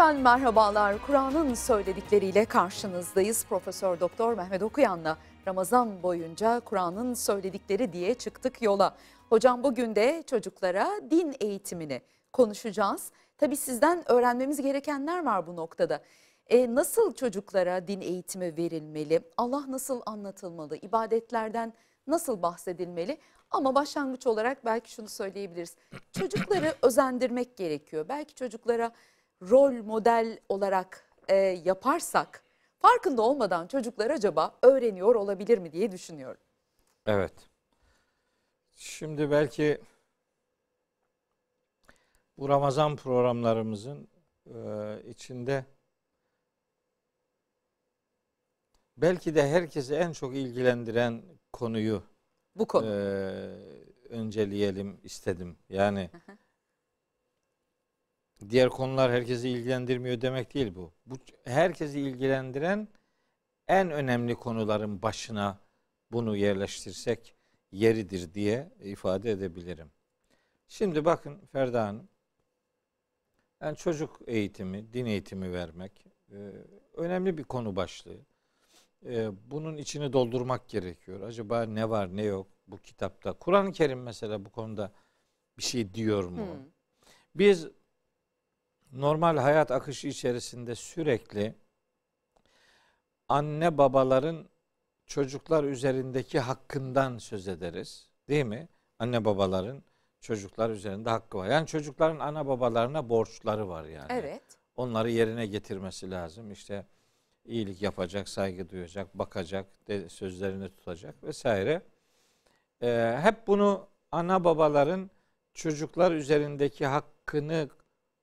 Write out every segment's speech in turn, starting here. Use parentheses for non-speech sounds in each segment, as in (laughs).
Efendim merhabalar. Kur'an'ın söyledikleriyle karşınızdayız. Profesör Doktor Mehmet Okuyan'la Ramazan boyunca Kur'an'ın söyledikleri diye çıktık yola. Hocam bugün de çocuklara din eğitimini konuşacağız. Tabii sizden öğrenmemiz gerekenler var bu noktada. E, nasıl çocuklara din eğitimi verilmeli? Allah nasıl anlatılmalı? İbadetlerden nasıl bahsedilmeli? Ama başlangıç olarak belki şunu söyleyebiliriz. Çocukları özendirmek gerekiyor. Belki çocuklara rol model olarak e, yaparsak farkında olmadan çocuklar acaba öğreniyor olabilir mi diye düşünüyorum. Evet. Şimdi belki bu Ramazan programlarımızın e, içinde belki de herkesi en çok ilgilendiren konuyu Bu konu. e, önceleyelim istedim. Yani diğer konular herkesi ilgilendirmiyor demek değil bu. Bu herkesi ilgilendiren en önemli konuların başına bunu yerleştirsek yeridir diye ifade edebilirim. Şimdi bakın Ferda Hanım, yani çocuk eğitimi, din eğitimi vermek e, önemli bir konu başlığı. E, bunun içini doldurmak gerekiyor. Acaba ne var ne yok bu kitapta? Kur'an-ı Kerim mesela bu konuda bir şey diyor mu? Hmm. Biz normal hayat akışı içerisinde sürekli anne babaların çocuklar üzerindeki hakkından söz ederiz. Değil mi? Anne babaların çocuklar üzerinde hakkı var. Yani çocukların ana babalarına borçları var yani. Evet. Onları yerine getirmesi lazım. İşte iyilik yapacak, saygı duyacak, bakacak, de, sözlerini tutacak vesaire. Ee, hep bunu ana babaların çocuklar üzerindeki hakkını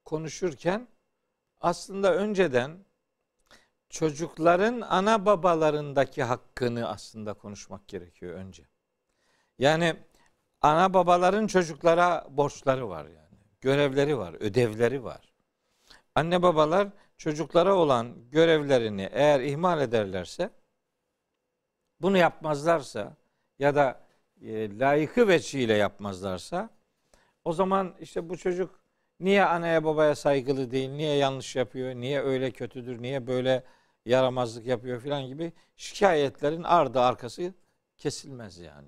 konuşurken aslında önceden çocukların ana babalarındaki hakkını aslında konuşmak gerekiyor önce. Yani ana babaların çocuklara borçları var yani. Görevleri var, ödevleri var. Anne babalar çocuklara olan görevlerini eğer ihmal ederlerse bunu yapmazlarsa ya da e, layıkı veçiyle yapmazlarsa o zaman işte bu çocuk niye anaya babaya saygılı değil, niye yanlış yapıyor, niye öyle kötüdür, niye böyle yaramazlık yapıyor filan gibi şikayetlerin ardı arkası kesilmez yani.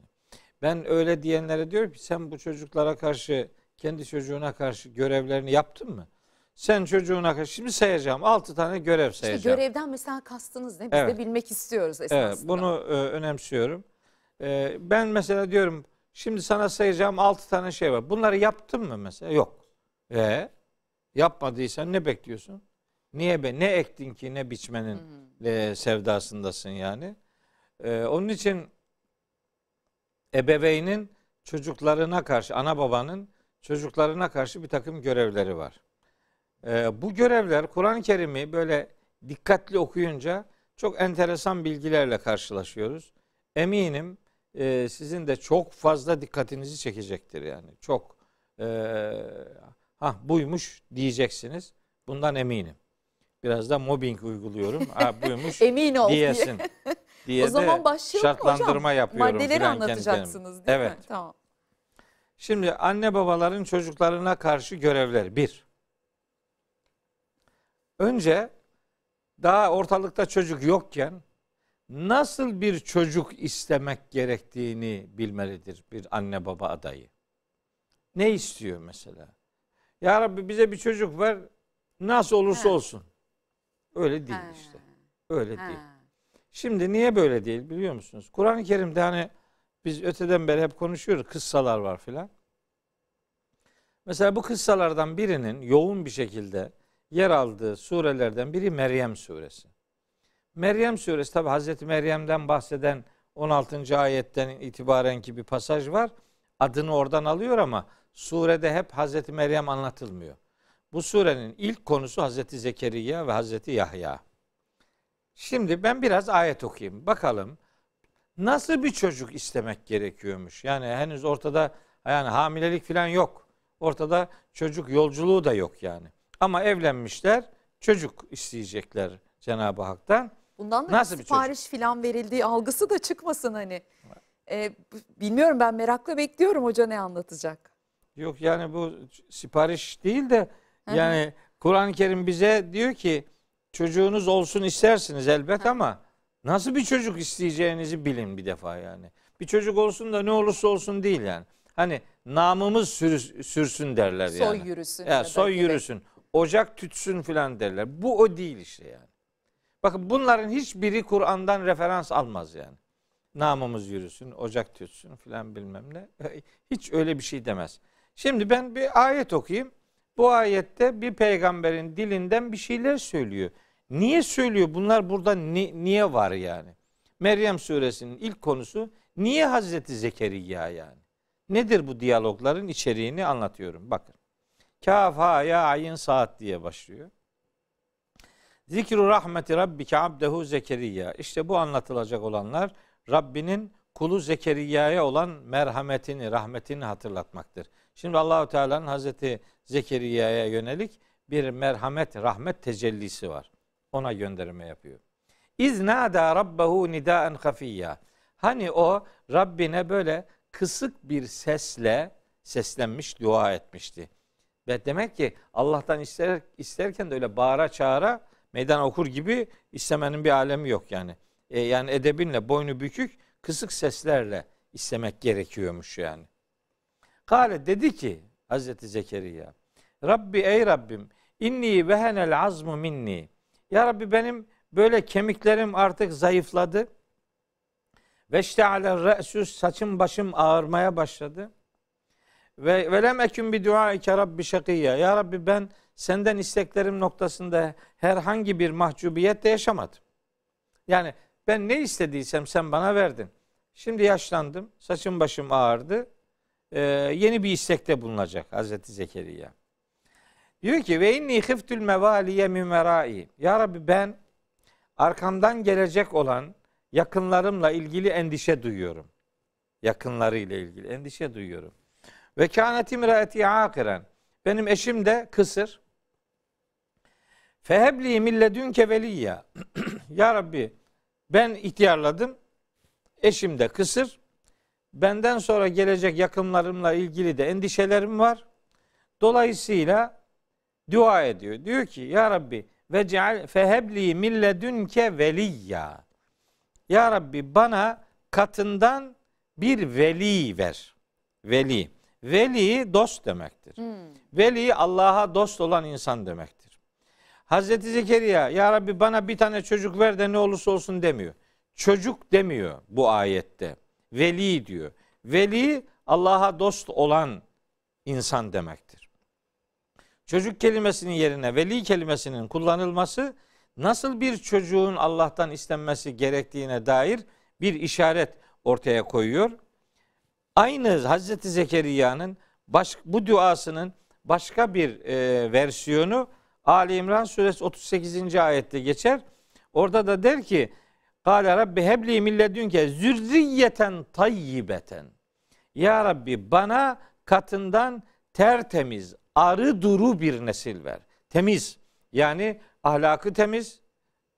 Ben öyle diyenlere diyorum ki sen bu çocuklara karşı kendi çocuğuna karşı görevlerini yaptın mı? Sen çocuğuna karşı şimdi sayacağım. Altı tane görev İşte sayacağım. görevden mesela kastınız ne? Biz Evet. de bilmek istiyoruz esasında. Evet, bunu e, önemsiyorum. E, ben mesela diyorum şimdi sana sayacağım altı tane şey var. Bunları yaptın mı mesela? Yok. E yapmadıysan ne bekliyorsun? Niye be? Ne ektin ki ne biçmenin e, sevdasındasın yani? E, onun için ebeveynin çocuklarına karşı, ana babanın çocuklarına karşı bir takım görevleri var. E, bu görevler Kur'an-ı Kerim'i böyle dikkatli okuyunca çok enteresan bilgilerle karşılaşıyoruz. Eminim e, sizin de çok fazla dikkatinizi çekecektir yani. Çok e, ha buymuş diyeceksiniz. Bundan eminim. Biraz da mobbing uyguluyorum. Ha buymuş (laughs) Emin ol diye. diyesin. diye (laughs) o zaman başlayalım şartlandırma hocam? yapıyorum. Maddeleri anlatacaksınız kendime. değil evet. mi? Tamam. Şimdi anne babaların çocuklarına karşı görevleri. Bir, önce daha ortalıkta çocuk yokken nasıl bir çocuk istemek gerektiğini bilmelidir bir anne baba adayı. Ne istiyor mesela? Ya Rabbi bize bir çocuk ver nasıl olursa Ha. olsun. Öyle değil Ha. işte. Öyle Ha. değil. Şimdi niye böyle değil biliyor musunuz? Kur'an-ı Kerim'de hani biz öteden beri hep konuşuyoruz. Kıssalar var filan. Mesela bu kıssalardan birinin yoğun bir şekilde yer aldığı surelerden biri Meryem suresi. Meryem suresi tabi Hazreti Meryem'den bahseden 16. ayetten itibaren ki bir pasaj var. Adını oradan alıyor ama surede hep Hazreti Meryem anlatılmıyor. Bu surenin ilk konusu Hazreti Zekeriya ve Hazreti Yahya. Şimdi ben biraz ayet okuyayım. Bakalım nasıl bir çocuk istemek gerekiyormuş. Yani henüz ortada yani hamilelik falan yok. Ortada çocuk yolculuğu da yok yani. Ama evlenmişler, çocuk isteyecekler Cenab-ı Hak'tan. Bundan da Nasıl bir sipariş filan verildiği algısı da çıkmasın hani. Ee, bilmiyorum ben merakla bekliyorum hoca ne anlatacak. Yok yani bu sipariş değil de Hı hı. yani Kur'an-ı Kerim bize diyor ki çocuğunuz olsun istersiniz elbet ama nasıl bir çocuk isteyeceğinizi bilin bir defa yani. Bir çocuk olsun da ne olursa olsun değil yani. Hani namımız sür, sürsün derler Soy yani. yürüsün. Ya soy yürüsün. Ocak tütsün filan derler. Bu o değil işte yani. Bakın bunların hiçbiri Kur'an'dan referans almaz yani. Namımız yürüsün, ocak tütsün filan bilmem ne. (laughs) Hiç öyle bir şey demez. Şimdi ben bir ayet okuyayım. Bu ayette bir peygamberin dilinden bir şeyler söylüyor. Niye söylüyor? Bunlar burada ni- niye var yani? Meryem suresinin ilk konusu niye Hazreti Zekeriya yani? Nedir bu diyalogların içeriğini anlatıyorum. Bakın. Kaf ha ya ayın saat diye başlıyor. Zikru rahmeti rabbike abdehu Zekeriya. İşte bu anlatılacak olanlar Rabbinin kulu Zekeriya'ya olan merhametini, rahmetini hatırlatmaktır. Şimdi Allahu Teala'nın Hazreti Zekeriya'ya yönelik bir merhamet, rahmet tecellisi var. Ona gönderme yapıyor. İz nada rabbehu nidaen hafiyya. Hani o Rabbine böyle kısık bir sesle seslenmiş, dua etmişti. Ve demek ki Allah'tan ister, isterken de öyle bağıra çağıra meydan okur gibi istemenin bir alemi yok yani. E, yani edebinle, boynu bükük, kısık seslerle istemek gerekiyormuş yani. Kale dedi ki Hazreti Zekeriya, Rabbi ey Rabbim, inni vehenel azmu minni. Ya Rabbi benim böyle kemiklerim artık zayıfladı. Ve işteale re'süs saçım başım ağırmaya başladı. Ve velem ekün bi duaike rabbi şakiyya. Ya Rabbi ben senden isteklerim noktasında herhangi bir mahcubiyet de yaşamadım. Yani ben ne istediysem sen bana verdin. Şimdi yaşlandım, saçım başım ağırdı. Ee, yeni bir istekte bulunacak Hazreti Zekeriya. Diyor ki ve inni khiftül mevaliye min verai. Ya Rabbi ben arkamdan gelecek olan yakınlarımla ilgili endişe duyuyorum. Yakınlarıyla ilgili endişe duyuyorum. Ve kânet imraeti akiren. Benim eşim de kısır. Fehebli milledünke veliyya. (clears throat) ya Rabbi ben ihtiyarladım. Eşim de kısır. Benden sonra gelecek yakınlarımla ilgili de endişelerim var. Dolayısıyla dua ediyor. Diyor ki ya Rabbi ve ceal fehebli milledünke veliyya. Ya Rabbi bana katından bir veli ver. Veli. Veli dost demektir. Veli Allah'a dost olan insan demektir. Hazreti Zekeriya ya Rabbi bana bir tane çocuk ver de ne olursa olsun demiyor. Çocuk demiyor bu ayette. Veli diyor. Veli Allah'a dost olan insan demektir. Çocuk kelimesinin yerine veli kelimesinin kullanılması nasıl bir çocuğun Allah'tan istenmesi gerektiğine dair bir işaret ortaya koyuyor. Aynı Hazreti Zekeriya'nın baş, bu duasının başka bir e, versiyonu Ali İmran suresi 38. ayette geçer. Orada da der ki Kale Rabbi hebli milledünke zürriyeten tayyibeten. Ya Rabbi bana katından tertemiz, arı duru bir nesil ver. Temiz. Yani ahlakı temiz,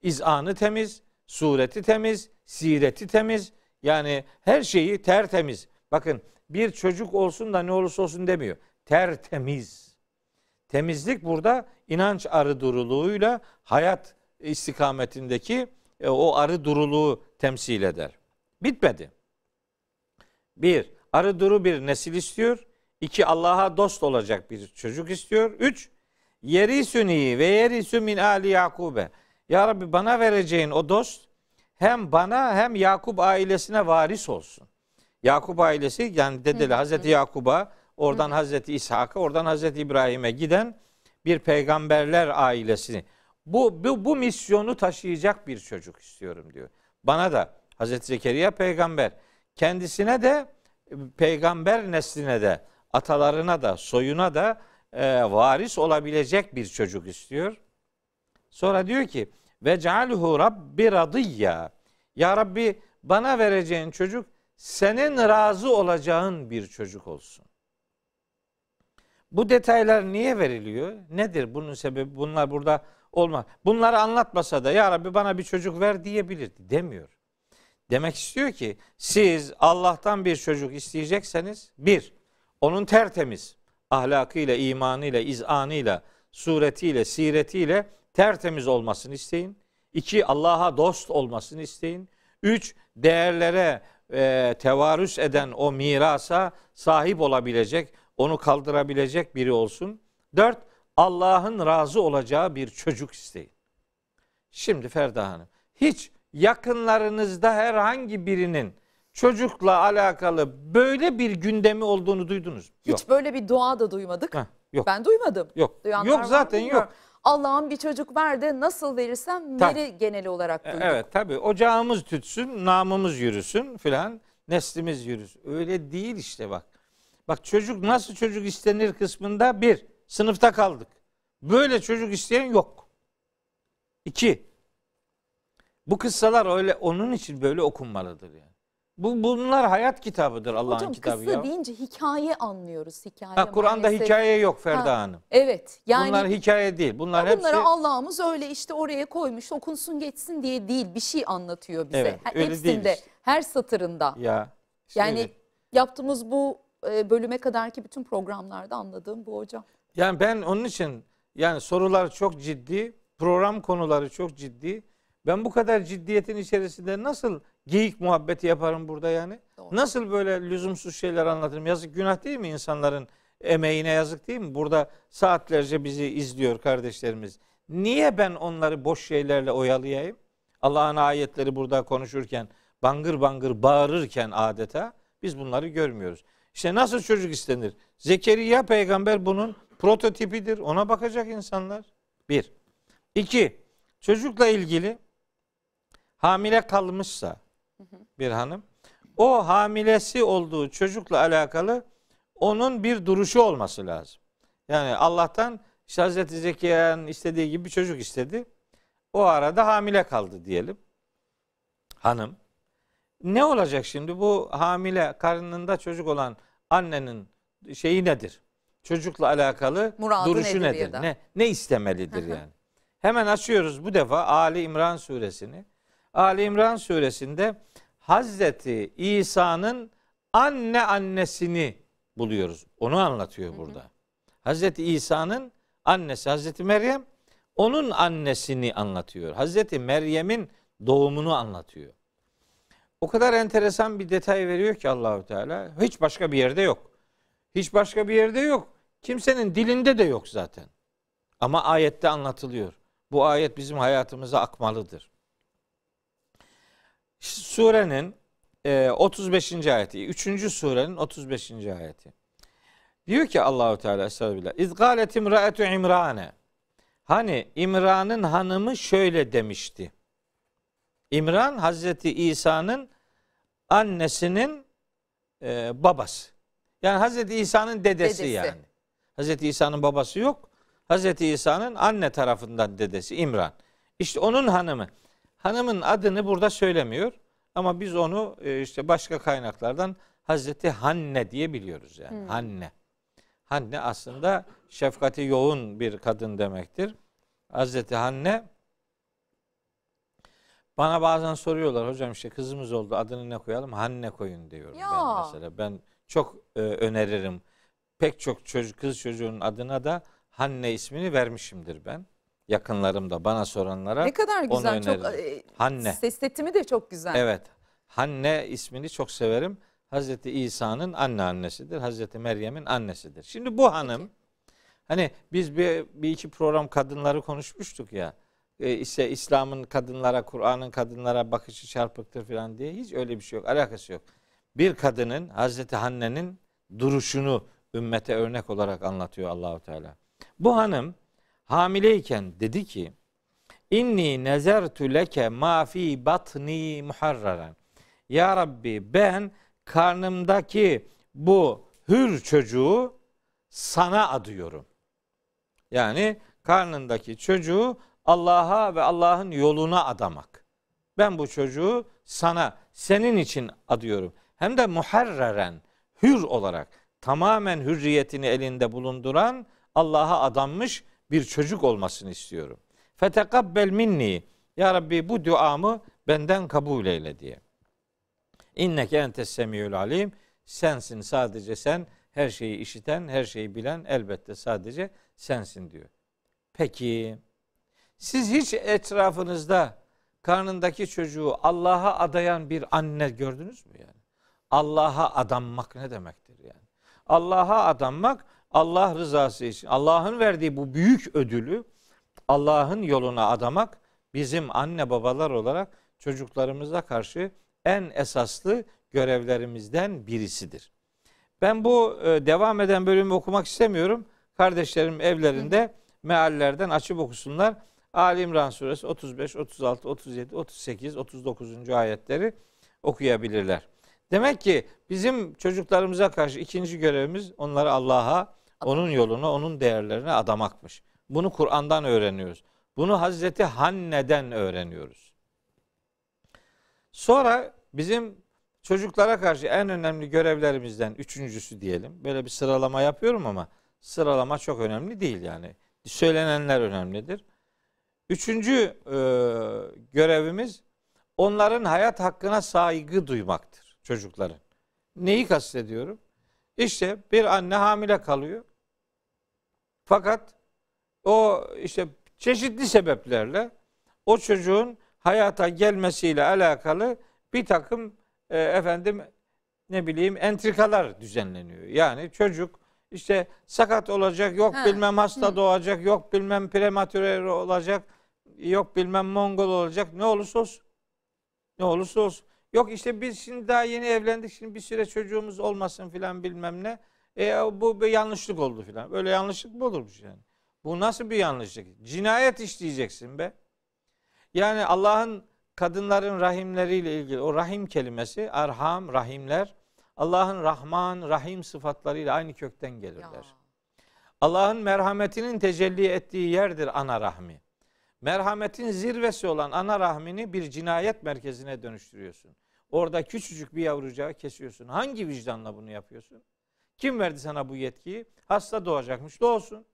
izanı temiz, sureti temiz, sireti temiz. Yani her şeyi tertemiz. Bakın bir çocuk olsun da ne olursa olsun demiyor. Tertemiz. Temizlik burada inanç arı duruluğuyla hayat istikametindeki e, o arı duruluğu temsil eder. Bitmedi. Bir, arı duru bir nesil istiyor. İki, Allah'a dost olacak bir çocuk istiyor. Üç, yeri süni ve yeri min ali Yakube. Ya Rabbi bana vereceğin o dost hem bana hem Yakup ailesine varis olsun. Yakup ailesi yani dedeli Hazreti Yakub'a, oradan Hazreti İshak'a, oradan Hazreti İbrahim'e giden bir peygamberler ailesini. Bu, bu, bu misyonu taşıyacak bir çocuk istiyorum diyor. Bana da Hazreti Zekeriya peygamber, kendisine de peygamber nesline de, atalarına da, soyuna da e, varis olabilecek bir çocuk istiyor. Sonra diyor ki ve cealhu rabbi radiyya. Ya Rabbi bana vereceğin çocuk senin razı olacağın bir çocuk olsun. Bu detaylar niye veriliyor? Nedir bunun sebebi? Bunlar burada olmaz. Bunları anlatmasa da ya Rabbi bana bir çocuk ver diyebilirdi. Demiyor. Demek istiyor ki siz Allah'tan bir çocuk isteyecekseniz bir, onun tertemiz ahlakıyla, imanıyla, izanıyla, suretiyle, siretiyle tertemiz olmasını isteyin. İki, Allah'a dost olmasını isteyin. Üç, değerlere e, tevarüs eden o mirasa sahip olabilecek, onu kaldırabilecek biri olsun. Dört, Allah'ın razı olacağı bir çocuk isteyin. Şimdi Ferda Hanım, hiç yakınlarınızda herhangi birinin çocukla alakalı böyle bir gündemi olduğunu duydunuz mu? Hiç böyle bir dua da duymadık. Heh, yok. Ben duymadım. Yok. Duyanlar yok zaten yok. Allah'ım bir çocuk ver de nasıl verirsem Tabii. veri genel olarak duyduk. Evet tabii ocağımız tütsün, namımız yürüsün filan, neslimiz yürüsün. Öyle değil işte bak. Bak çocuk nasıl çocuk istenir kısmında bir, sınıfta kaldık. Böyle çocuk isteyen yok. İki, bu kıssalar öyle onun için böyle okunmalıdır yani. Bu bunlar hayat kitabıdır Allah'ın Hocam kitabı kıssa ya. deyince hikaye anlıyoruz. Hikaye Ha, Kur'an'da hikaye yok Ferda Ha, Hanım. Evet. Yani bunlar hikaye değil. Bunlar bunları hepsi Allah'ımız öyle işte oraya koymuş okunsun geçsin diye değil bir şey anlatıyor bize. Evet, öyle Hepsinde değil işte. her satırında. ya. işte yani öyle. yaptığımız bu e, bölüme kadarki bütün programlarda anladığım bu hocam. Yani ben onun için yani sorular çok ciddi, program konuları çok ciddi. Ben bu kadar ciddiyetin içerisinde nasıl geyik muhabbeti yaparım burada yani? Doğru. Nasıl böyle lüzumsuz şeyler anlatırım? Yazık günah değil mi insanların emeğine yazık değil mi? Burada saatlerce bizi izliyor kardeşlerimiz. Niye ben onları boş şeylerle oyalayayım? Allah'ın ayetleri burada konuşurken, bangır bangır bağırırken adeta biz bunları görmüyoruz. İşte nasıl çocuk istenir? Zekeriya peygamber bunun prototipidir. Ona bakacak insanlar. Bir. İki, çocukla ilgili hamile kalmışsa bir hanım, o hamilesi olduğu çocukla alakalı onun bir duruşu olması lazım. Yani Allah'tan işte Hazreti Zekeriya'nın istediği gibi bir çocuk istedi. O arada hamile kaldı diyelim. Hanım. Ne olacak şimdi bu hamile karnında çocuk olan annenin şeyi nedir? Çocukla alakalı Muradı duruşu nedir nedir? Ne ne istemelidir yani? Hemen açıyoruz bu defa Ali İmran suresini. Ali İmran suresinde Hazreti İsa'nın anne annesini buluyoruz. Onu anlatıyor burada. Hazreti İsa'nın annesi Hazreti Meryem onun annesini anlatıyor. Hazreti Meryem'in doğumunu anlatıyor. O kadar enteresan bir detay veriyor ki Allahü Teala. Hiç başka bir yerde yok. Hiç başka bir yerde yok. Kimsenin dilinde de yok zaten. Ama ayette anlatılıyor. Bu ayet bizim hayatımıza akmalıdır. Surenin e, 35. ayeti, 3. surenin 35. ayeti. Diyor ki Allahu Teala Estağfirullah. İz galet imraetu İmrane. Hani İmran'ın hanımı şöyle demişti. İmran Hazreti İsa'nın annesinin e, babası. Yani Hazreti İsa'nın dedesi, Dedesi. yani. Hazreti İsa'nın babası yok. Hazreti İsa'nın anne tarafından dedesi İmran. İşte onun hanımı. Hanımın adını burada söylemiyor ama biz onu e, işte başka kaynaklardan Hazreti Hanne diye biliyoruz yani. Hanne. Hanne aslında şefkati yoğun bir kadın demektir. Hazreti Hanne bana bazen soruyorlar hocam işte kızımız oldu adını ne koyalım? Hanne koyun diyorum Ya. ben mesela. Ben çok e, öneririm. Pek çok çocuk kız çocuğun adına da Hanne ismini vermişimdir ben. Yakınlarım da bana soranlara. Ne kadar onu güzel. Çok öneririm. e, Hanne. ses setimi de çok güzel. Evet. Hanne ismini çok severim. Hazreti İsa'nın anne annesidir. Hazreti Meryem'in annesidir. Şimdi bu hanım hani biz bir, bir iki program kadınları konuşmuştuk ya. E, işte İslam'ın kadınlara, Kur'an'ın kadınlara bakışı çarpıktır falan diye hiç öyle bir şey yok. Alakası yok. Bir kadının Hazreti Hanne'nin duruşunu ümmete örnek olarak anlatıyor Allahu Teala. Bu hanım hamileyken dedi ki İnni nezertu leke ma fi batni muharraran. Ya Rabbi ben karnımdaki bu hür çocuğu sana adıyorum. Yani karnındaki çocuğu Allah'a ve Allah'ın yoluna adamak. Ben bu çocuğu sana, senin için adıyorum. Hem de muharreren, hür olarak tamamen hürriyetini elinde bulunduran Allah'a adanmış bir çocuk olmasını istiyorum. Fetekabbel minni. Ya Rabbi bu duamı benden kabul eyle diye. İnneke entes semiyul alim. Sensin sadece sen her şeyi işiten, her şeyi bilen elbette sadece sensin diyor. Peki siz hiç etrafınızda karnındaki çocuğu Allah'a adayan bir anne gördünüz mü yani? Allah'a adanmak ne demektir yani? Allah'a adanmak Allah rızası için Allah'ın verdiği bu büyük ödülü Allah'ın yoluna adamak bizim anne babalar olarak çocuklarımıza karşı en esaslı görevlerimizden birisidir. Ben bu e, devam eden bölümü okumak istemiyorum. Kardeşlerim evlerinde meallerden açıp okusunlar. Ali İmran suresi 35, 36, 37, 38, 39. ayetleri okuyabilirler. Demek ki bizim çocuklarımıza karşı ikinci görevimiz onları Allah'a, onun yoluna, onun değerlerine adamakmış. Bunu Kur'an'dan öğreniyoruz. Bunu Hazreti Hanne'den öğreniyoruz. Sonra bizim çocuklara karşı en önemli görevlerimizden üçüncüsü diyelim. Böyle bir sıralama yapıyorum ama sıralama çok önemli değil yani. Söylenenler önemlidir. Üçüncü e, görevimiz onların hayat hakkına saygı duymaktır çocukların. Neyi kastediyorum? İşte bir anne hamile kalıyor. Fakat o işte çeşitli sebeplerle o çocuğun hayata gelmesiyle alakalı bir takım e, efendim ne bileyim entrikalar düzenleniyor. Yani çocuk işte sakat olacak, yok Ha, bilmem hasta hı. doğacak, yok bilmem prematüre olacak, yok bilmem Mongol olacak. Ne olursa olsun. Ne olursa olsun. Yok işte biz şimdi daha yeni evlendik. Şimdi bir süre çocuğumuz olmasın filan bilmem ne. E bu bir yanlışlık oldu filan. Böyle yanlışlık mı olurmuş yani? Bu nasıl bir yanlışlık? Cinayet işleyeceksin be. Yani Allah'ın kadınların rahimleriyle ilgili o rahim kelimesi, arham, rahimler Allah'ın Rahman, Rahim sıfatlarıyla aynı kökten gelirler. Allah'ın merhametinin tecelli ettiği yerdir ana rahmi. Merhametin zirvesi olan ana rahmini bir cinayet merkezine dönüştürüyorsun. Orada küçücük bir yavrucağı kesiyorsun. Hangi vicdanla bunu yapıyorsun? Kim verdi sana bu yetkiyi? Hasta doğacakmış, doğsun.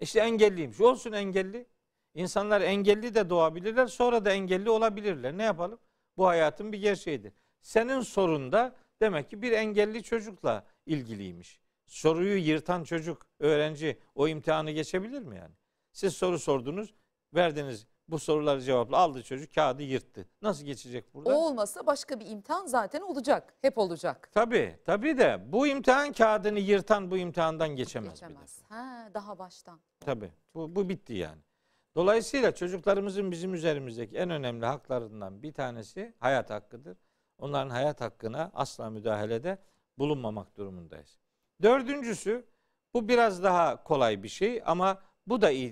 İşte engelliymiş, olsun engelli. İnsanlar engelli de doğabilirler, sonra da engelli olabilirler. Ne yapalım? Bu hayatın bir gerçeğidir. Senin sorun da demek ki bir engelli çocukla ilgiliymiş. Soruyu yırtan çocuk, öğrenci o imtihanı geçebilir mi yani? Siz soru sordunuz, verdiniz bu soruları cevapla aldı çocuk kağıdı yırttı. Nasıl geçecek O burada? olmasa başka bir imtihan zaten olacak. Hep olacak. Tabii, tabii de bu imtihan kağıdını yırtan bu imtihandan geçemez. Geçemez. Ha, daha baştan. Tabii. Bu, bu bitti yani. Dolayısıyla çocuklarımızın bizim üzerimizdeki en önemli haklarından bir tanesi hayat hakkıdır. Onların hayat hakkına asla müdahalede bulunmamak durumundayız. Dördüncüsü bu biraz daha kolay bir şey ama bu da e,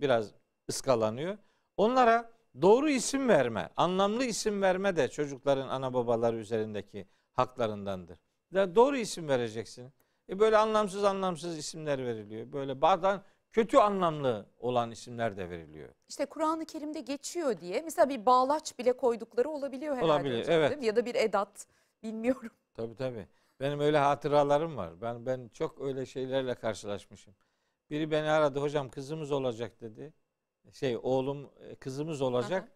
biraz ıskalanıyor. Onlara doğru isim verme, anlamlı isim verme de çocukların ana babaları üzerindeki haklarındandır. Ya doğru isim vereceksin. E böyle anlamsız anlamsız isimler veriliyor. Böyle bazen kötü anlamlı olan isimler de veriliyor. İşte Kur'an-ı Kerim'de geçiyor diye mesela bir bağlaç bile koydukları olabiliyor herhalde. Olabilir, hocam, evet. değil mi? Ya da bir edat. Bilmiyorum. Tabii tabii. Benim öyle hatıralarım var. Ben ben çok öyle şeylerle karşılaşmışım. Biri beni aradı hocam kızımız olacak dedi. Şey oğlum e, kızımız olacak.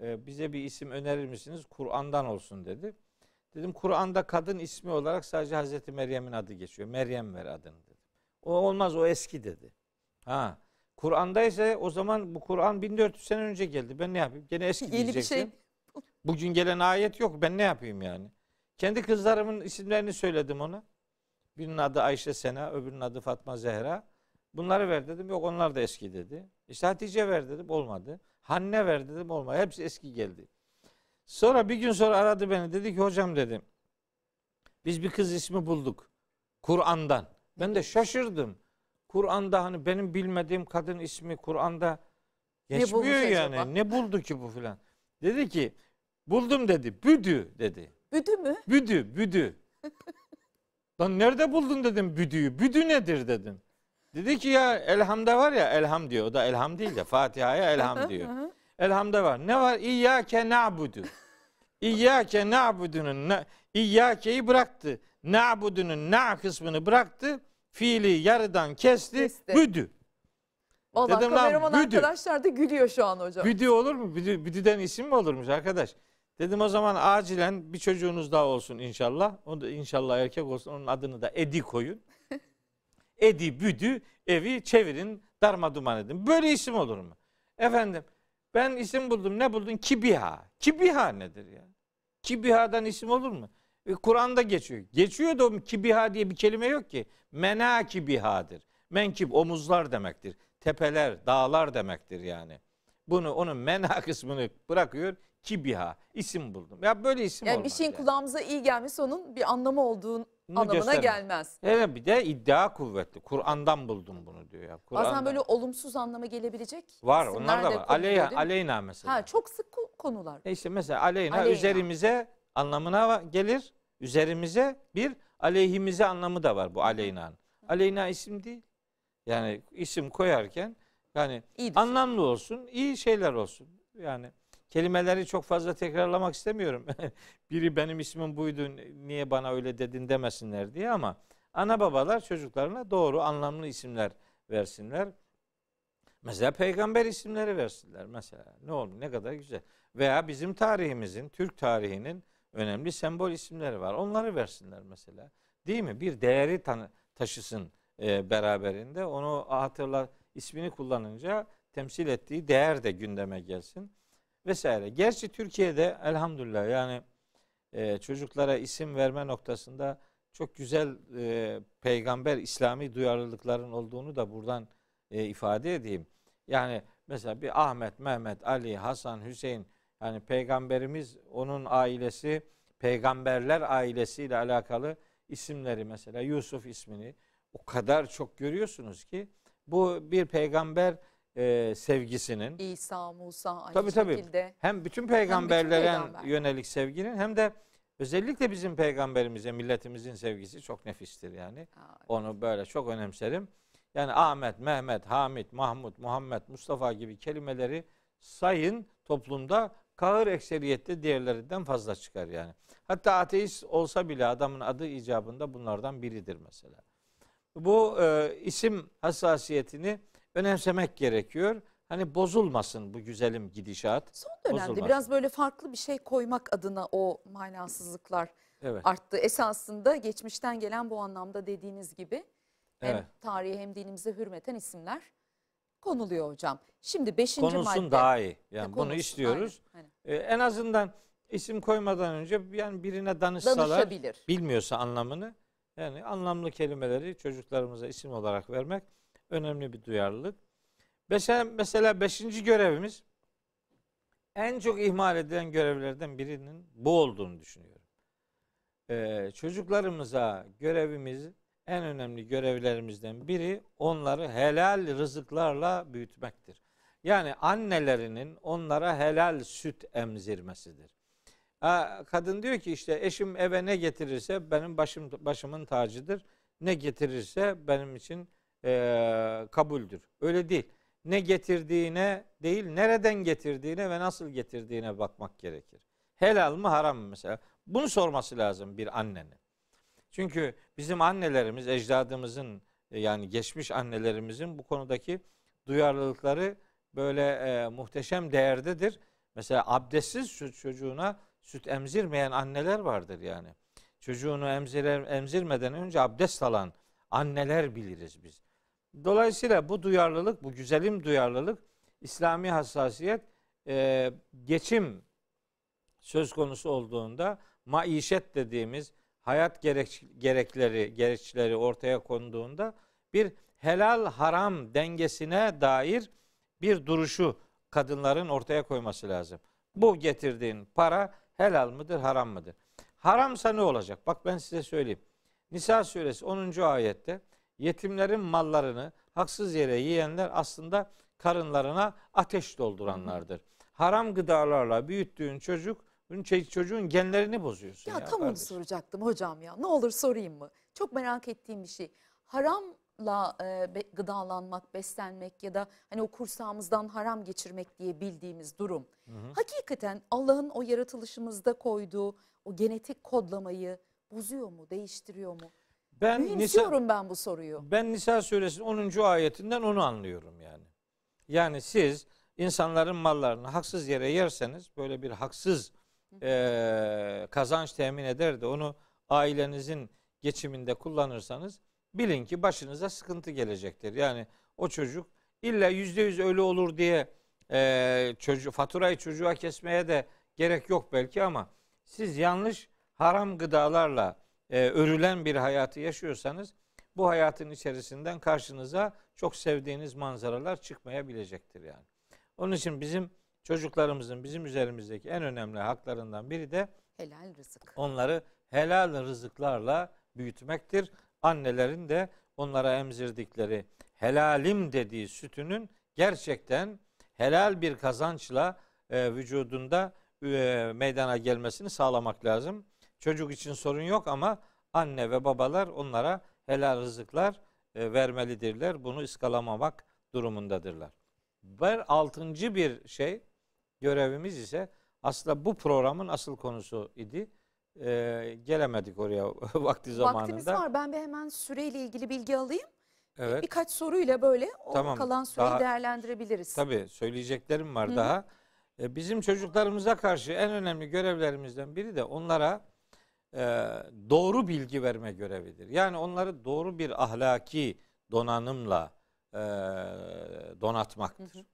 E, bize bir isim önerir misiniz? Kur'an'dan olsun dedi. Dedim Kur'an'da kadın ismi olarak sadece Hazreti Meryem'in adı geçiyor. Meryem ver adını dedim. O olmaz o eski dedi. Ha. Kur'an'da ise o zaman bu Kur'an 1400 sene önce geldi. Ben ne yapayım? Gene eski Yeni bir diyeceksin. şey. Bugün gelen ayet yok. Ben ne yapayım yani? Kendi kızlarımın isimlerini söyledim ona. Birinin adı Ayşe Sena, öbürünün adı Fatma Zehra. Bunları ver dedim. Yok onlar da eski dedi. İşte Hatice ver dedim. Olmadı. Hanne ver dedim. Olmadı. Hepsi eski geldi. Sonra bir gün sonra aradı beni. Dedi ki hocam dedim. Biz bir kız ismi bulduk. Kur'an'dan. Ben de şaşırdım. Kur'an'da hani benim bilmediğim kadın ismi Kur'an'da geçmiyor yani. acaba? Ne buldu ki bu filan? Dedi ki buldum dedi. Büdü dedi. Büdü mü? Büdü, büdü. (laughs) Lan nerede buldun dedim büdüyü. Büdü nedir dedim. Dedi ki ya elhamda var ya elham diyor. O da elham değil de Fatiha'ya elham diyor. Elhamda var. Ne var? İyyâke na'budu. İyyâke na'budunun na, İyyâke'yi bıraktı. Na'budunun na kısmını bıraktı. Fiili yarıdan kesti. Kesti. Büdü. Vallahi Dedim kameraman büdü. arkadaşlar da gülüyor şu an hocam. Büdü olur mu? Büdü, büdüden isim mi olurmuş arkadaş? Dedim o zaman acilen bir çocuğunuz daha olsun inşallah. O da inşallah erkek olsun. Onun adını da Edi koyun. Edi büdü evi çevirin Darma duman edin. Böyle isim olur mu? Efendim ben isim buldum. Ne buldun? Kibiha. Kibiha nedir ya? Kibiha'dan isim olur mu? E, Kur'an'da geçiyor. Geçiyor da kibiha diye bir kelime yok ki. Mena kibihadır. Menkib omuzlar demektir. Tepeler, dağlar demektir yani. Bunu onun mena (laughs) kısmını bırakıyor. Kibiha. isim buldum. Ya böyle isim Yani olmaz. bir şeyin yani. kulağımıza iyi gelmesi onun bir anlamı olduğu Bunu anlamına göstermez. gelmez. Evet bir de iddia kuvvetli. Kur'an'dan buldum bunu diyor ya. Bazen Kur'an'dan. böyle olumsuz anlama gelebilecek var onlar da var. konuluyor, Aleyna, mesela. Ha, çok sık ko- konular. E işte mesela aleyna, Aleyna. üzerimize anlamına gelir. Üzerimize bir aleyhimize anlamı da var bu aleyna'nın. Aleyna isim değil. Yani isim koyarken yani İyi anlamlı olsun, iyi şeyler olsun. Yani kelimeleri çok fazla tekrarlamak istemiyorum. (laughs) Biri benim ismim buydu, niye bana öyle dedin demesinler diye ama ana babalar çocuklarına doğru anlamlı isimler versinler. Mesela peygamber isimleri versinler mesela. Ne olur ne kadar güzel. Veya bizim tarihimizin, Türk tarihinin önemli sembol isimleri var. Onları versinler mesela. Değil mi? Bir değeri taşısın e, beraberinde. Onu hatırla ismini kullanınca temsil ettiği değer de gündeme gelsin vesaire. Gerçi Türkiye'de elhamdülillah yani e, çocuklara isim verme noktasında çok güzel e, peygamber İslami duyarlılıkların olduğunu da buradan e, ifade edeyim. Yani mesela bir Ahmet, Mehmet, Ali, Hasan, Hüseyin yani peygamberimiz onun ailesi peygamberler ailesiyle alakalı isimleri mesela Yusuf ismini o kadar çok görüyorsunuz ki bu bir peygamber e, sevgisinin İsa, Musa aynı Tabii, tabii. şekilde. hem bütün peygamberlere peygamber. yönelik sevginin hem de özellikle bizim peygamberimize milletimizin sevgisi çok nefistir yani. Ha, Onu böyle çok önemserim. Yani Ahmet, Mehmet, Hamit, Mahmut, Muhammed, Mustafa gibi kelimeleri sayın toplumda kahır ekseriyette diğerlerinden fazla çıkar yani. Hatta ateist olsa bile adamın adı icabında bunlardan biridir mesela. Bu e, isim hassasiyetini önemsemek gerekiyor. Hani bozulmasın bu güzelim gidişat. Son dönemde Bozulmaz. biraz böyle farklı bir şey koymak adına o manasızlıklar Evet. arttı. Esasında geçmişten gelen bu anlamda dediğiniz gibi hem Evet. tarihe hem dinimize hürmeten isimler konuluyor hocam. Şimdi beşinci Konulsun madde. daha iyi. Yani Ya bunu istiyoruz. aynen, aynen. E, en azından isim koymadan önce yani birine danışsalar bilmiyorsa anlamını yani anlamlı kelimeleri çocuklarımıza isim olarak vermek önemli bir duyarlılık. Mesela, mesela beşinci görevimiz en çok ihmal edilen görevlerden birinin bu olduğunu düşünüyorum. Ee, çocuklarımıza görevimiz en önemli görevlerimizden biri onları helal rızıklarla büyütmektir. Yani annelerinin onlara helal süt emzirmesidir. Kadın diyor ki işte eşim eve ne getirirse benim başım başımın tacıdır. Ne getirirse benim için eee, kabuldür. Öyle değil. Ne getirdiğine değil, nereden getirdiğine ve nasıl getirdiğine bakmak gerekir. Helal mı haram mı mesela? Bunu sorması lazım bir annenin. Çünkü bizim annelerimiz, ecdadımızın e, yani geçmiş annelerimizin bu konudaki duyarlılıkları böyle e, muhteşem değerdedir. Mesela abdestsiz ço- çocuğuna süt emzirmeyen anneler vardır yani. Çocuğunu emzirer, emzirmeden önce abdest alan anneler biliriz biz. Dolayısıyla bu duyarlılık, bu güzelim duyarlılık, İslami hassasiyet, e, geçim söz konusu olduğunda maişet dediğimiz hayat gerek, gerekleri, gereçleri ortaya konduğunda bir helal haram dengesine dair bir duruşu kadınların ortaya koyması lazım. Bu getirdiğin para helal mıdır, haram mıdır? Haramsa ne olacak? Bak ben size söyleyeyim. Nisa suresi 10. ayette yetimlerin mallarını haksız yere yiyenler aslında karınlarına ateş dolduranlardır. Haram gıdalarla büyüttüğün çocuk çocuğun genlerini bozuyorsun. Ya, Ya, tam onu kardeşim. soracaktım hocam ya. Ne olur sorayım mı? Çok merak ettiğim bir şey. Haramla e, be- gıdalanmak, beslenmek ya da hani o kursağımızdan haram geçirmek diye bildiğimiz durum. Hakikaten Allah'ın o yaratılışımızda koyduğu o genetik kodlamayı bozuyor mu, değiştiriyor mu? Ben Nisa, ben bu soruyu. ben Nisa suresinin 10. ayetinden onu anlıyorum yani. Yani siz insanların mallarını haksız yere yerseniz böyle bir haksız eee, kazanç temin eder de onu ailenizin geçiminde kullanırsanız bilin ki başınıza sıkıntı gelecektir. Yani o çocuk illa yüzde yüz öyle olur diye e, çocuğu, faturayı çocuğa kesmeye de gerek yok belki ama siz yanlış haram gıdalarla e, örülen bir hayatı yaşıyorsanız bu hayatın içerisinden karşınıza çok sevdiğiniz manzaralar çıkmayabilecektir yani. Onun için bizim çocuklarımızın bizim üzerimizdeki en önemli haklarından biri de Helal rızık. onları helal rızıklarla büyütmektir. Annelerin de onlara emzirdikleri helalim dediği sütünün gerçekten helal bir kazançla e, vücudunda e, meydana gelmesini sağlamak lazım. Çocuk için sorun yok ama anne ve babalar onlara helal rızıklar e, vermelidirler. Bunu ıskalamamak durumundadırlar. Ve altıncı bir şey görevimiz ise aslında bu programın asıl konusu idi. E, gelemedik oraya (laughs) vakti zamanında. Vaktimiz var. Ben bir hemen süreyle ilgili bilgi alayım. Evet. Birkaç soruyla böyle o Tamam, kalan süreyi daha- değerlendirebiliriz. Tabii söyleyeceklerim var Hı hı. daha. E, Bizim çocuklarımıza karşı en önemli görevlerimizden biri de onlara doğru bilgi verme görevidir. Yani onları doğru bir ahlaki donanımla e, donatmaktır.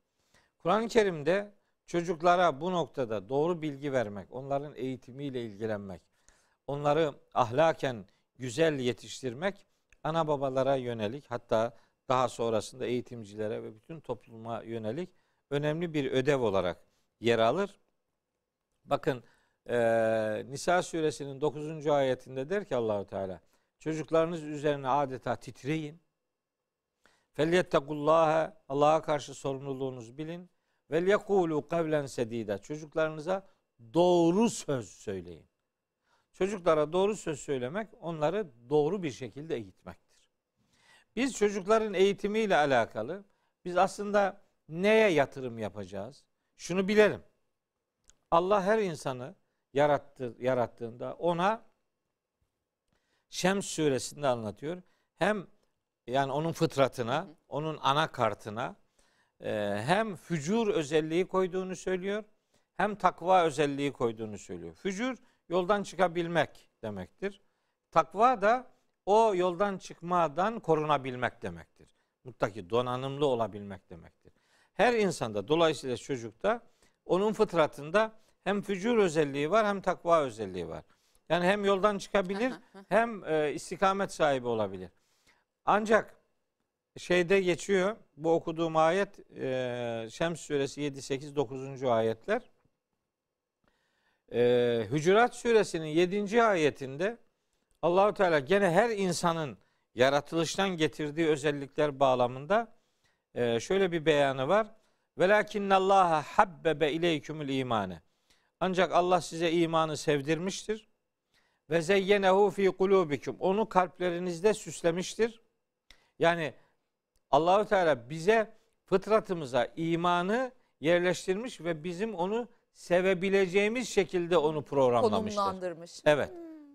Kur'an-ı Kerim'de çocuklara bu noktada doğru bilgi vermek, onların eğitimiyle ilgilenmek, onları ahlaken güzel yetiştirmek ana babalara yönelik hatta daha sonrasında eğitimcilere ve bütün topluma yönelik önemli bir ödev olarak yer alır. Bakın eee, Nisa suresinin 9. ayetinde der ki Allahu Teala çocuklarınız üzerine adeta titreyin. Felyettegullâhe Allah'a karşı sorumluluğunuzu bilin. Ve yekulu kavlen sedida. Çocuklarınıza doğru söz söyleyin. Çocuklara doğru söz söylemek onları doğru bir şekilde eğitmektir. Biz çocukların eğitimiyle alakalı biz aslında neye yatırım yapacağız? Şunu bilelim. Allah her insanı yarattı, yarattığında ona Şems suresinde anlatıyor. Hem yani onun fıtratına, onun ana kartına e, hem fücur özelliği koyduğunu söylüyor, hem takva özelliği koyduğunu söylüyor. Fücur yoldan çıkabilmek demektir. Takva da o yoldan çıkmadan korunabilmek demektir. Mutlaki donanımlı olabilmek demektir. Her insanda dolayısıyla çocukta onun fıtratında hem fücur özelliği var hem takva özelliği var. Yani hem yoldan çıkabilir hem e, istikamet sahibi olabilir. Ancak şeyde geçiyor bu okuduğum ayet e, Şems suresi 7 8 9. ayetler. E, Hücurat suresinin 7. ayetinde Allahu Teala gene her insanın yaratılıştan getirdiği özellikler bağlamında e, şöyle bir beyanı var. Velakinnallaha habbebe ileykumul imane. Ancak Allah size imanı sevdirmiştir. Ve zeyyenehu fi kulubikum. Onu kalplerinizde süslemiştir. Yani Allahu Teala bize fıtratımıza imanı yerleştirmiş ve bizim onu sevebileceğimiz şekilde onu programlamıştır. Konumlandırmış. Evet.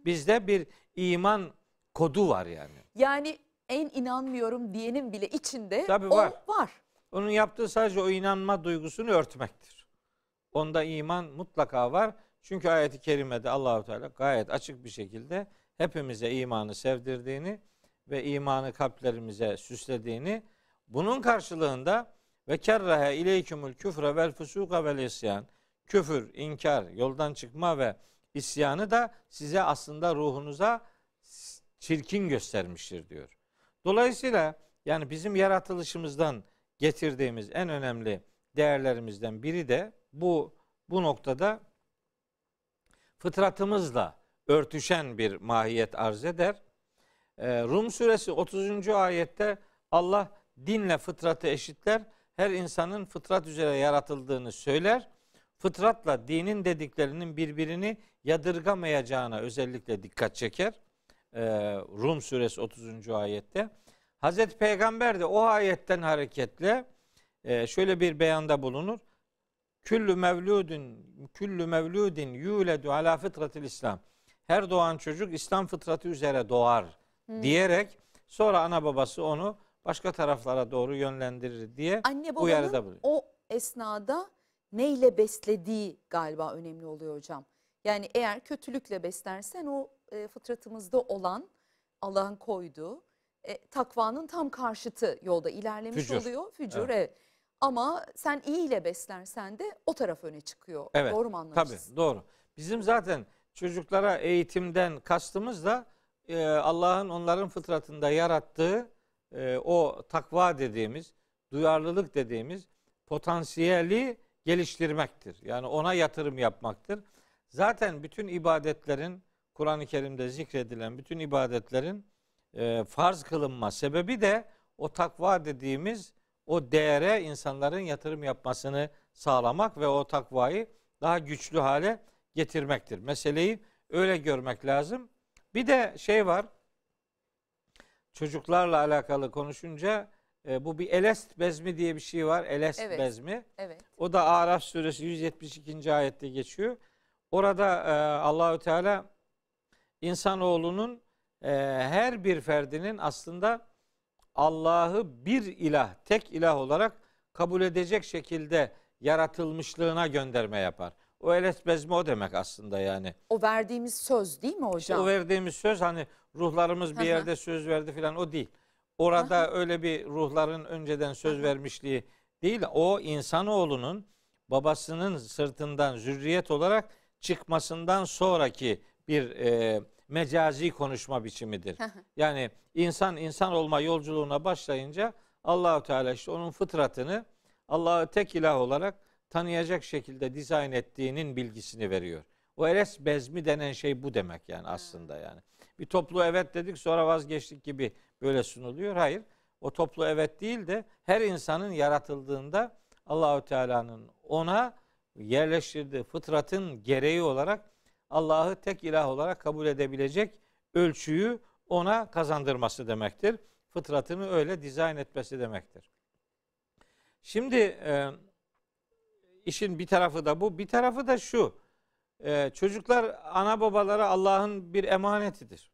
Bizde bir iman kodu var yani. Yani en inanmıyorum diyenin bile içinde Tabii o var. var. Onun yaptığı sadece o inanma duygusunu örtmektir. Onda iman mutlaka var. Çünkü ayeti kerimede Allahu Teala gayet açık bir şekilde hepimize imanı sevdirdiğini ve imanı kalplerimize süslediğini bunun karşılığında ve kerrehe ileykümül küfre vel fusuka vel isyan küfür, inkar, yoldan çıkma ve isyanı da size aslında ruhunuza çirkin göstermiştir diyor. Dolayısıyla yani bizim yaratılışımızdan getirdiğimiz en önemli değerlerimizden biri de bu bu noktada fıtratımızla örtüşen bir mahiyet arz eder. Ee, Rum suresi 30. ayette Allah dinle fıtratı eşitler. Her insanın fıtrat üzere yaratıldığını söyler. Fıtratla dinin dediklerinin birbirini yadırgamayacağına özellikle dikkat çeker. Ee, Rum suresi 30. ayette. Hazreti Peygamber de o ayetten hareketle e, şöyle bir beyanda bulunur. Küllü mevludun küllü mevludin yuledu ala fıtratil İslam. Her doğan çocuk İslam fıtratı üzere doğar diyerek sonra ana babası onu başka taraflara doğru yönlendirir diye Anne uyarıda bulunuyor. o esnada neyle beslediği galiba önemli oluyor hocam. Yani eğer kötülükle beslersen o e, fıtratımızda olan Allah'ın koyduğu e, takvanın tam karşıtı yolda ilerlemiş Fücur. oluyor. Fücur Evet. evet. Ama sen iyi ile beslersen de o taraf öne çıkıyor. Evet, Doğru mu anlamışız? Tabii doğru. Bizim zaten çocuklara eğitimden kastımız da e, Allah'ın onların fıtratında yarattığı e, o takva dediğimiz, duyarlılık dediğimiz potansiyeli geliştirmektir. Yani ona yatırım yapmaktır. Zaten bütün ibadetlerin Kur'an-ı Kerim'de zikredilen bütün ibadetlerin e, farz kılınma sebebi de o takva dediğimiz o değere insanların yatırım yapmasını sağlamak ve o takvayı daha güçlü hale getirmektir. Meseleyi öyle görmek lazım. Bir de şey var. Çocuklarla alakalı konuşunca e, bu bir elest bezmi diye bir şey var. Elest Evet. bezmi. Evet. O da Araf suresi 172. ayette geçiyor. Orada e, Allahü Teala insanoğlunun e, her bir ferdinin aslında Allah'ı bir ilah, tek ilah olarak kabul edecek şekilde yaratılmışlığına gönderme yapar. O eles bezmi o demek aslında yani. O verdiğimiz söz değil mi İşte hocam? o verdiğimiz söz hani ruhlarımız bir yerde söz verdi falan o değil. Orada öyle bir ruhların önceden söz vermişliği değil. O insanoğlunun babasının sırtından zürriyet olarak çıkmasından sonraki bir e, mecazi konuşma biçimidir. Yani insan insan olma yolculuğuna başlayınca Allahu Teala işte onun fıtratını Allah'ı tek ilah olarak tanıyacak şekilde dizayn ettiğinin bilgisini veriyor. O eres bezmi denen şey bu demek yani aslında yani. Bir toplu evet dedik sonra vazgeçtik gibi böyle sunuluyor. Hayır. O toplu evet değil de her insanın yaratıldığında Allahü Teala'nın ona yerleştirdiği fıtratın gereği olarak Allah'ı tek ilah olarak kabul edebilecek ölçüyü ona kazandırması demektir. Fıtratını öyle dizayn etmesi demektir. Şimdi e, işin bir tarafı da bu, bir tarafı da şu. E, çocuklar ana babalara Allah'ın bir emanetidir.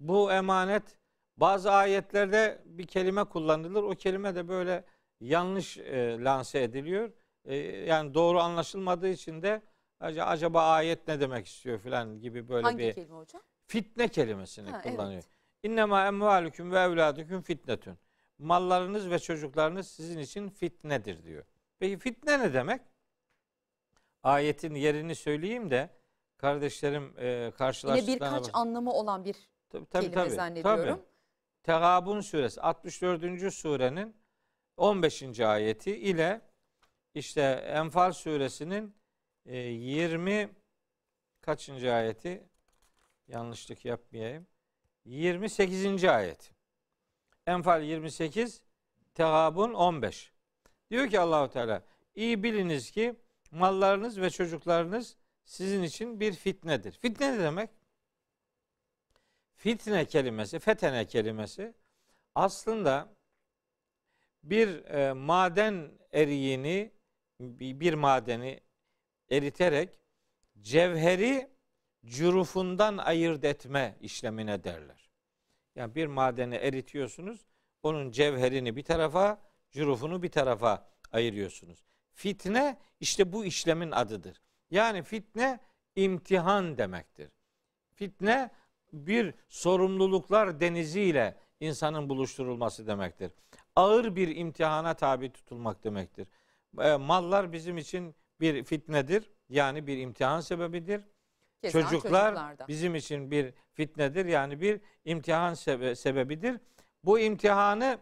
Bu emanet bazı ayetlerde bir kelime kullanılır. O kelime de böyle yanlış e, lanse ediliyor. E, yani doğru anlaşılmadığı için de acaba ayet ne demek istiyor falan gibi böyle Hangi bir kelime hocam? fitne kelimesini Ha, kullanıyor. evet. İnnemâ emvâlüküm ve evlâdüküm fitnetün. Mallarınız ve çocuklarınız sizin için fitnedir diyor. Peki fitne ne demek? Ayetin yerini söyleyeyim de kardeşlerim e, Yine karşılaştıklarına birkaç bak- anlamı olan bir Tabii, tabii, kelime tabii, zannediyorum. tabii. Tegabun suresi 64. surenin 15. ayeti ile işte Enfal suresinin e, 20 kaçıncı ayeti yanlışlık yapmayayım. 28. ayet. Enfal 28, Tegabun 15. Diyor ki Allahu Teala, iyi biliniz ki mallarınız ve çocuklarınız sizin için bir fitnedir. Fitne ne demek? Fitne kelimesi, fetene kelimesi aslında bir e, maden eriğini, bir madeni eriterek cevheri cürufundan ayırt etme işlemine derler. Yani bir madeni eritiyorsunuz, onun cevherini bir tarafa, cürufunu bir tarafa ayırıyorsunuz. Fitne işte bu işlemin adıdır. Yani fitne imtihan demektir. Fitne bir sorumluluklar deniziyle insanın buluşturulması demektir. Ağır bir imtihana tabi tutulmak demektir. E, mallar bizim için bir fitnedir. Yani bir imtihan sebebidir. Keza Çocuklar çocuklarda. bizim için bir fitnedir. Yani bir imtihan sebe- sebebidir. Bu imtihanı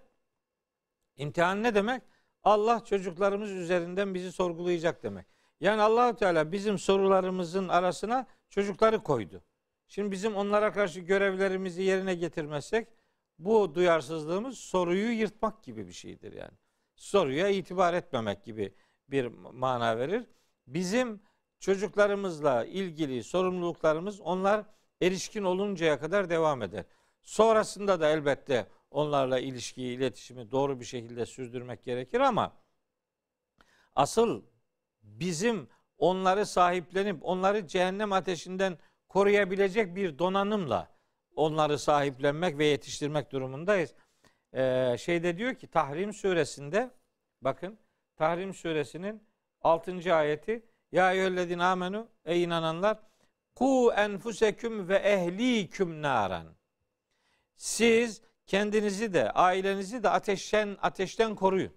imtihan ne demek? Allah çocuklarımız üzerinden bizi sorgulayacak demek. Yani Allahu Teala bizim sorularımızın arasına çocukları koydu. Şimdi bizim onlara karşı görevlerimizi yerine getirmezsek bu duyarsızlığımız soruyu yırtmak gibi bir şeydir yani. Soruya itibar etmemek gibi bir mana verir. Bizim çocuklarımızla ilgili sorumluluklarımız onlar erişkin oluncaya kadar devam eder. Sonrasında da elbette onlarla ilişkiyi, iletişimi doğru bir şekilde sürdürmek gerekir ama asıl bizim onları sahiplenip onları cehennem ateşinden koruyabilecek bir donanımla onları sahiplenmek ve yetiştirmek durumundayız. Ee, şeyde diyor ki Tahrim suresinde bakın Tahrim suresinin 6. ayeti Ya eyyühellezine amenu ey inananlar ku enfuseküm ve ehliküm naran. Siz kendinizi de ailenizi de ateşten ateşten koruyun.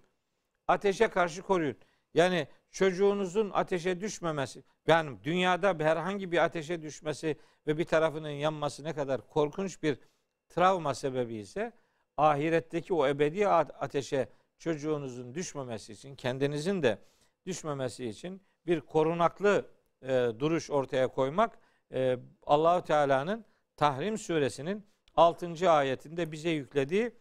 Ateşe karşı koruyun. Yani çocuğunuzun ateşe düşmemesi, yani dünyada herhangi bir ateşe düşmesi ve bir tarafının yanması ne kadar korkunç bir travma sebebi ise ahiretteki o ebedi ateşe çocuğunuzun düşmemesi için, kendinizin de düşmemesi için bir korunaklı e, duruş ortaya koymak e, Allahu Teala'nın Tahrim suresinin 6. ayetinde bize yüklediği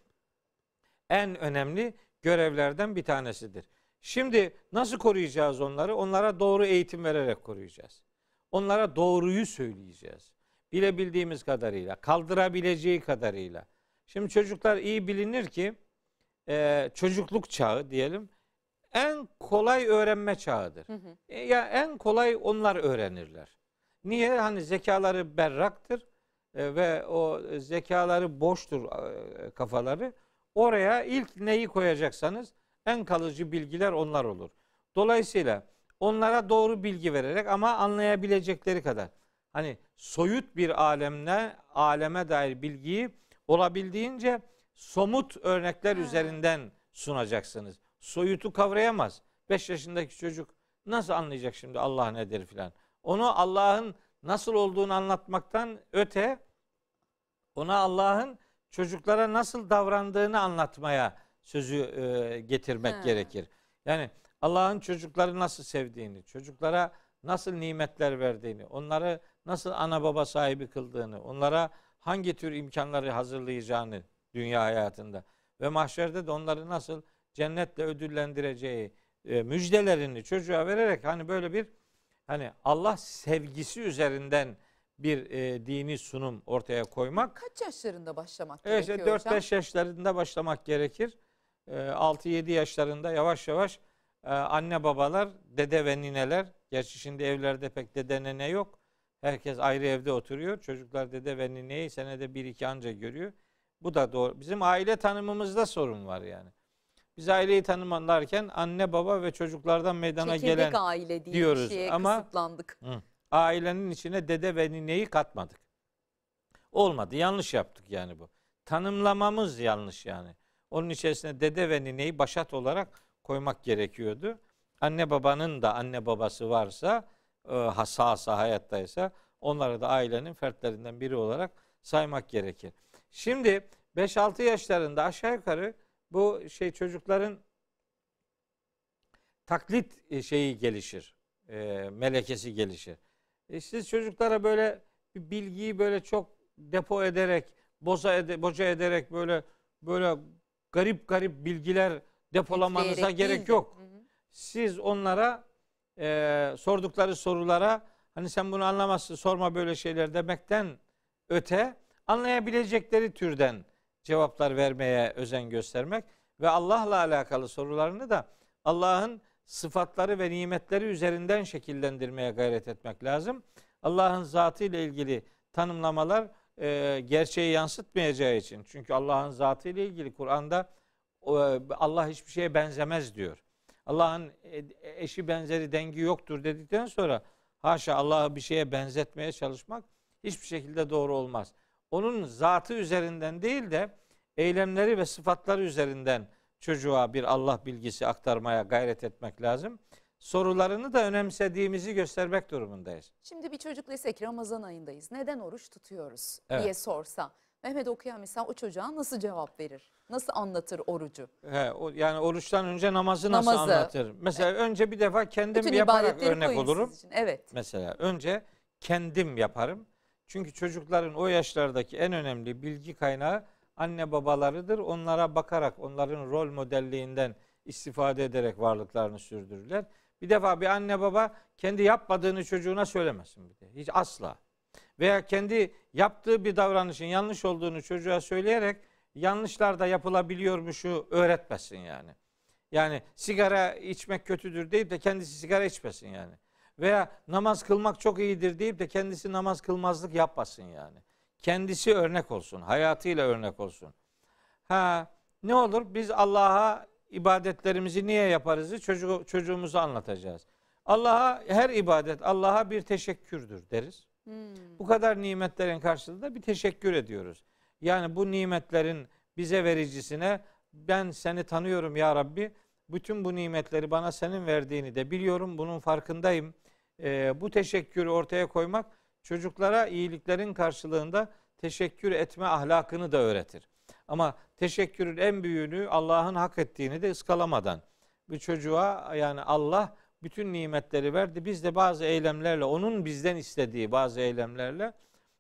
en önemli görevlerden bir tanesidir. Şimdi nasıl koruyacağız onları? Onlara doğru eğitim vererek koruyacağız. Onlara doğruyu söyleyeceğiz. Bilebildiğimiz kadarıyla, kaldırabileceği kadarıyla. Şimdi çocuklar iyi bilinir ki e, çocukluk çağı diyelim en kolay öğrenme çağıdır. Hı hı. E, ya en kolay onlar öğrenirler. Niye? Hani zekaları berraktır e, ve o zekaları boştur e, kafaları. Oraya ilk neyi koyacaksanız en kalıcı bilgiler onlar olur. Dolayısıyla onlara doğru bilgi vererek ama anlayabilecekleri kadar hani soyut bir alemle aleme dair bilgiyi olabildiğince somut örnekler ha. üzerinden sunacaksınız. Soyutu kavrayamaz. 5 yaşındaki çocuk nasıl anlayacak şimdi Allah nedir filan. Onu Allah'ın nasıl olduğunu anlatmaktan öte ona Allah'ın çocuklara nasıl davrandığını anlatmaya sözü e, getirmek He. gerekir. Yani Allah'ın çocukları nasıl sevdiğini, çocuklara nasıl nimetler verdiğini, onları nasıl ana baba sahibi kıldığını, onlara hangi tür imkanları hazırlayacağını dünya hayatında ve mahşerde de onları nasıl cennetle ödüllendireceği e, müjdelerini çocuğa vererek hani böyle bir hani Allah sevgisi üzerinden bir e, dini sunum ortaya koymak. Kaç yaşlarında başlamak evet, gerekiyor işte 4-5 yaşlarında başlamak gerekir. E, 6-7 yaşlarında yavaş yavaş e, anne babalar, dede ve nineler, gerçi şimdi evlerde pek dede nene yok. Herkes ayrı evde oturuyor. Çocuklar dede ve nineyi senede bir iki anca görüyor. Bu da doğru. Bizim aile tanımımızda sorun var yani. Biz aileyi tanımlarken anne baba ve çocuklardan meydana Çekirdek gelen aile diye diyoruz. şeye Ama kısıtlandık. Hı, ailenin içine dede ve nineyi katmadık. Olmadı. Yanlış yaptık yani bu. Tanımlamamız yanlış yani. Onun içerisine dede ve nineyi başat olarak koymak gerekiyordu. Anne babanın da anne babası varsa, e, hasasa hayattaysa onları da ailenin fertlerinden biri olarak saymak gerekir. Şimdi 5-6 yaşlarında aşağı yukarı bu şey çocukların taklit e, şeyi gelişir. E, melekesi gelişir. E siz çocuklara böyle bir bilgiyi böyle çok depo ederek, boza ede, boca ederek böyle böyle garip garip bilgiler depolamanıza Ekleyerek gerek yok. Siz onlara e, sordukları sorulara hani sen bunu anlamazsın sorma böyle şeyler demekten öte anlayabilecekleri türden cevaplar vermeye özen göstermek ve Allah'la alakalı sorularını da Allah'ın sıfatları ve nimetleri üzerinden şekillendirmeye gayret etmek lazım. Allah'ın zatı ile ilgili tanımlamalar e, gerçeği yansıtmayacağı için. Çünkü Allah'ın zatı ile ilgili Kur'an'da Allah hiçbir şeye benzemez diyor. Allah'ın e, eşi benzeri dengi yoktur dedikten sonra haşa Allah'ı bir şeye benzetmeye çalışmak hiçbir şekilde doğru olmaz. Onun zatı üzerinden değil de eylemleri ve sıfatları üzerinden çocuğa bir Allah bilgisi aktarmaya gayret etmek lazım. Sorularını da önemsediğimizi göstermek durumundayız. Şimdi bir çocuk dese ki Ramazan ayındayız. Neden oruç tutuyoruz evet. diye sorsa. Mehmet okuyan mesela o çocuğa nasıl cevap verir? Nasıl anlatır orucu? He, o, yani oruçtan önce namazı nasıl namazı. anlatır? Mesela evet. önce bir defa kendim Bütün yaparak örnek olurum. Evet. Mesela önce kendim yaparım. Çünkü çocukların o yaşlardaki en önemli bilgi kaynağı anne babalarıdır. Onlara bakarak, onların rol modelliğinden istifade ederek varlıklarını sürdürürler. Bir defa bir anne baba kendi yapmadığını çocuğuna söylemesin bir de. Hiç asla. Veya kendi yaptığı bir davranışın yanlış olduğunu çocuğa söyleyerek yanlışlar da yapılabiliyormuşu öğretmesin yani. Yani sigara içmek kötüdür deyip de kendisi sigara içmesin yani. Veya namaz kılmak çok iyidir deyip de kendisi namaz kılmazlık yapmasın yani. Kendisi örnek olsun, hayatıyla örnek olsun. Ha ne olur biz Allah'a ibadetlerimizi niye yaparızı çocuğu, çocuğumuza anlatacağız. Allah'a her ibadet Allah'a bir teşekkürdür deriz. Hmm. Bu kadar nimetlerin karşılığında bir teşekkür ediyoruz. Yani bu nimetlerin bize vericisine ben seni tanıyorum ya Rabbi. Bütün bu nimetleri bana senin verdiğini de biliyorum. Bunun farkındayım. Ee, bu teşekkürü ortaya koymak çocuklara iyiliklerin karşılığında teşekkür etme ahlakını da öğretir. Ama teşekkürün en büyüğünü Allah'ın hak ettiğini de ıskalamadan bir çocuğa yani Allah bütün nimetleri verdi. Biz de bazı eylemlerle onun bizden istediği bazı eylemlerle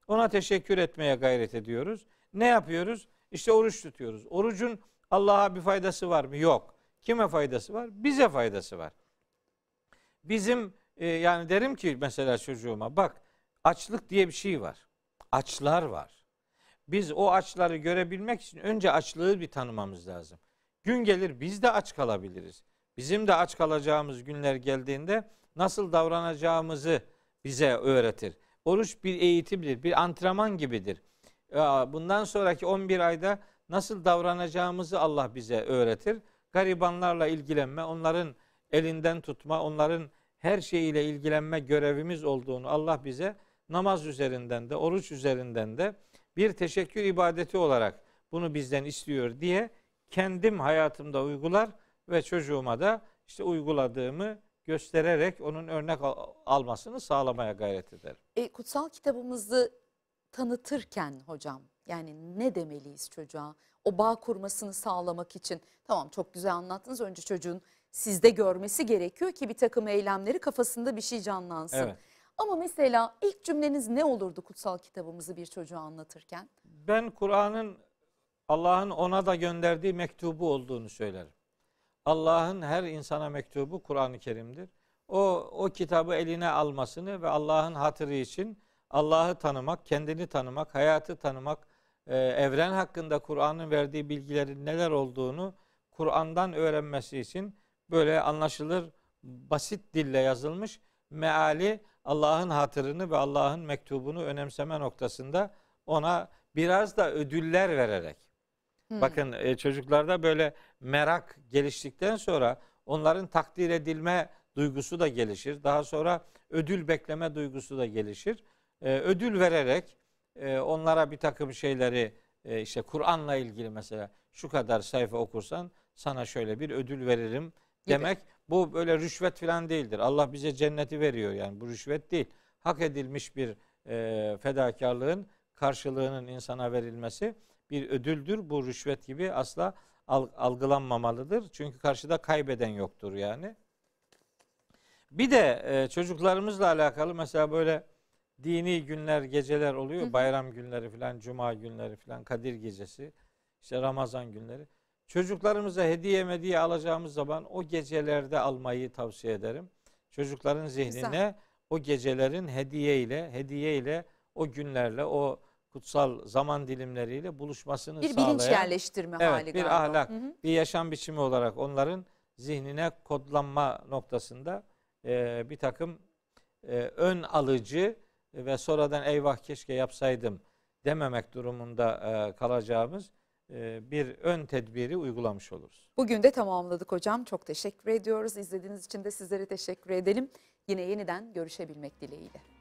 ona teşekkür etmeye gayret ediyoruz. Ne yapıyoruz? İşte oruç tutuyoruz. Orucun Allah'a bir faydası var mı? Yok. Kime faydası var? Bize faydası var. Bizim e, yani derim ki mesela çocuğuma bak açlık diye bir şey var. Açlar var. Biz o açları görebilmek için önce açlığı bir tanımamız lazım. Gün gelir biz de aç kalabiliriz. Bizim de aç kalacağımız günler geldiğinde nasıl davranacağımızı bize öğretir. Oruç bir eğitimdir, bir antrenman gibidir. Bundan sonraki 11 ayda nasıl davranacağımızı Allah bize öğretir. Garibanlarla ilgilenme, onların elinden tutma, onların her şeyiyle ilgilenme görevimiz olduğunu Allah bize namaz üzerinden de, oruç üzerinden de bir teşekkür ibadeti olarak bunu bizden istiyor diye kendim hayatımda uygular ve çocuğuma da işte uyguladığımı göstererek onun örnek al- almasını sağlamaya gayret ederim. E, kutsal kitabımızı tanıtırken hocam yani ne demeliyiz çocuğa? O bağ kurmasını sağlamak için tamam çok güzel anlattınız. Önce çocuğun sizde görmesi gerekiyor ki bir takım eylemleri kafasında bir şey canlansın. Evet. Ama mesela ilk cümleniz ne olurdu kutsal kitabımızı bir çocuğa anlatırken? Ben Kur'an'ın Allah'ın ona da gönderdiği mektubu olduğunu söylerim. Allah'ın her insana mektubu Kur'an-ı Kerim'dir. O o kitabı eline almasını ve Allah'ın hatırı için Allah'ı tanımak, kendini tanımak, hayatı tanımak, e, evren hakkında Kur'an'ın verdiği bilgilerin neler olduğunu Kur'an'dan öğrenmesi için böyle anlaşılır basit dille yazılmış meali Allah'ın hatırını ve Allah'ın mektubunu önemseme noktasında ona biraz da ödüller vererek Hmm. Bakın e, çocuklarda böyle merak geliştikten sonra onların takdir edilme duygusu da gelişir. Daha sonra ödül bekleme duygusu da gelişir. E, ödül vererek e, onlara bir takım şeyleri e, işte Kur'an'la ilgili mesela şu kadar sayfa okursan sana şöyle bir ödül veririm demek. Bu böyle rüşvet falan değildir. Allah bize cenneti veriyor yani bu rüşvet değil. Hak edilmiş bir e, fedakarlığın karşılığının insana verilmesi bir ödüldür. Bu rüşvet gibi asla al- algılanmamalıdır. Çünkü karşıda kaybeden yoktur yani. Bir de e, çocuklarımızla alakalı mesela böyle dini günler, geceler oluyor. Bayram günleri falan, cuma günleri falan, Kadir gecesi, işte Ramazan günleri. Çocuklarımıza hediye mediye alacağımız zaman o gecelerde almayı tavsiye ederim. Çocukların zihnine Güzel. o gecelerin hediye ile, hediye ile o günlerle, o kutsal zaman dilimleriyle buluşmasını Bir sağlayan bilinç yerleştirme Evet, hali bir galiba. ahlak. Hı hı. bir yaşam biçimi olarak onların zihnine kodlanma noktasında e, bir takım e, ön alıcı ve sonradan eyvah keşke yapsaydım dememek durumunda e, kalacağımız bir ön tedbiri uygulamış oluruz. Bugün de tamamladık hocam. Çok teşekkür ediyoruz. İzlediğiniz için de sizlere teşekkür edelim. Yine yeniden görüşebilmek dileğiyle.